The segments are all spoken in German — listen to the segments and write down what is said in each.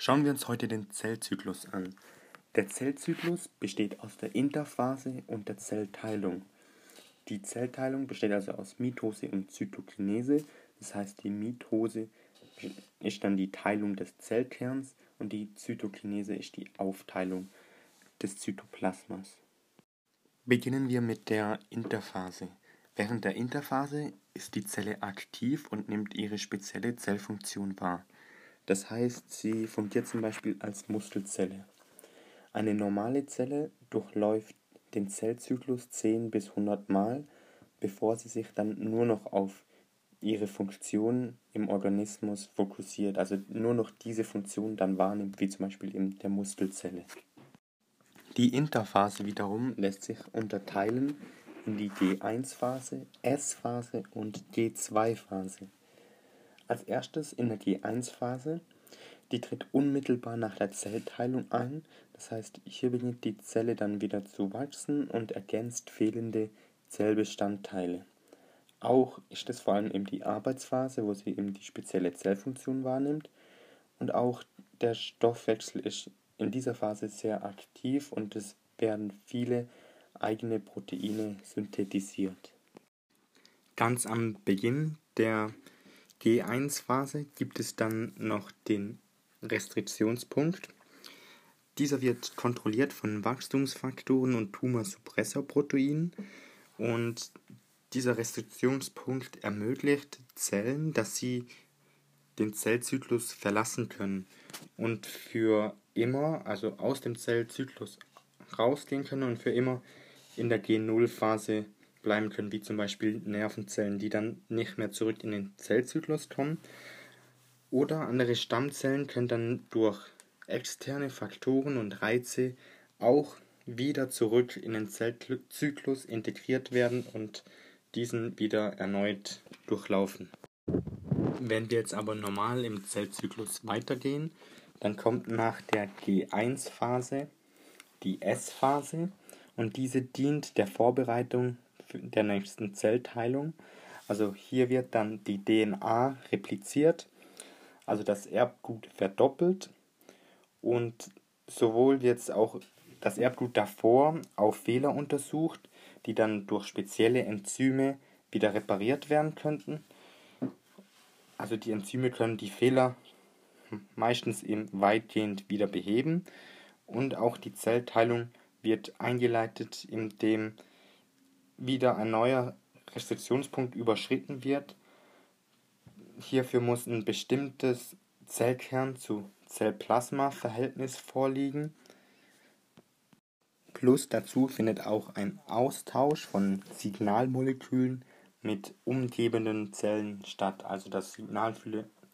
Schauen wir uns heute den Zellzyklus an. Der Zellzyklus besteht aus der Interphase und der Zellteilung. Die Zellteilung besteht also aus Mitose und Zytokinese. Das heißt, die Mitose ist dann die Teilung des Zellkerns und die Zytokinese ist die Aufteilung des Zytoplasmas. Beginnen wir mit der Interphase. Während der Interphase ist die Zelle aktiv und nimmt ihre spezielle Zellfunktion wahr. Das heißt, sie fungiert zum Beispiel als Muskelzelle. Eine normale Zelle durchläuft den Zellzyklus 10 bis 100 Mal, bevor sie sich dann nur noch auf ihre Funktion im Organismus fokussiert, also nur noch diese Funktion dann wahrnimmt, wie zum Beispiel in der Muskelzelle. Die Interphase wiederum lässt sich unterteilen in die G1-Phase, S-Phase und G2-Phase. Als erstes in der G1-Phase. Die tritt unmittelbar nach der Zellteilung ein. Das heißt, hier beginnt die Zelle dann wieder zu wachsen und ergänzt fehlende Zellbestandteile. Auch ist es vor allem eben die Arbeitsphase, wo sie eben die spezielle Zellfunktion wahrnimmt. Und auch der Stoffwechsel ist in dieser Phase sehr aktiv und es werden viele eigene Proteine synthetisiert. Ganz am Beginn der G1-Phase gibt es dann noch den Restriktionspunkt. Dieser wird kontrolliert von Wachstumsfaktoren und Tumorsuppressorproteinen und dieser Restriktionspunkt ermöglicht Zellen, dass sie den Zellzyklus verlassen können und für immer, also aus dem Zellzyklus rausgehen können und für immer in der G0-Phase bleiben können, wie zum Beispiel Nervenzellen, die dann nicht mehr zurück in den Zellzyklus kommen. Oder andere Stammzellen können dann durch externe Faktoren und Reize auch wieder zurück in den Zellzyklus integriert werden und diesen wieder erneut durchlaufen. Wenn wir jetzt aber normal im Zellzyklus weitergehen, dann kommt nach der G1-Phase die S-Phase und diese dient der Vorbereitung der nächsten Zellteilung. Also hier wird dann die DNA repliziert, also das Erbgut verdoppelt und sowohl wird auch das Erbgut davor auf Fehler untersucht, die dann durch spezielle Enzyme wieder repariert werden könnten. Also die Enzyme können die Fehler meistens eben weitgehend wieder beheben und auch die Zellteilung wird eingeleitet, indem wieder ein neuer Restriktionspunkt überschritten wird. Hierfür muss ein bestimmtes Zellkern zu Zellplasma-Verhältnis vorliegen. Plus dazu findet auch ein Austausch von Signalmolekülen mit umgebenden Zellen statt, also dass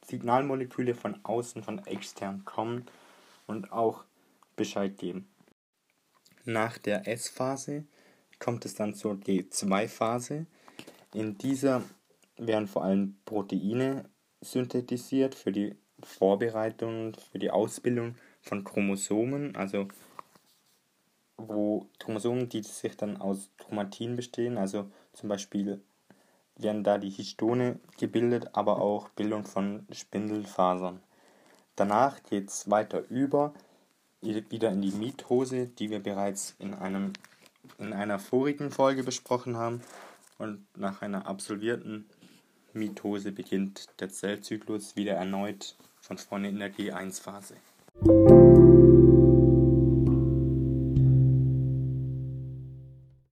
Signalmoleküle von außen, von extern kommen und auch Bescheid geben. Nach der S-Phase kommt es dann zur G2-Phase. In dieser werden vor allem Proteine synthetisiert für die Vorbereitung, für die Ausbildung von Chromosomen, also wo Chromosomen, die sich dann aus Chromatin bestehen, also zum Beispiel werden da die Histone gebildet, aber auch Bildung von Spindelfasern. Danach geht es weiter über, wieder in die Mitose, die wir bereits in einem in einer vorigen Folge besprochen haben. Und nach einer absolvierten Mitose beginnt der Zellzyklus wieder erneut von vorne in der G1-Phase.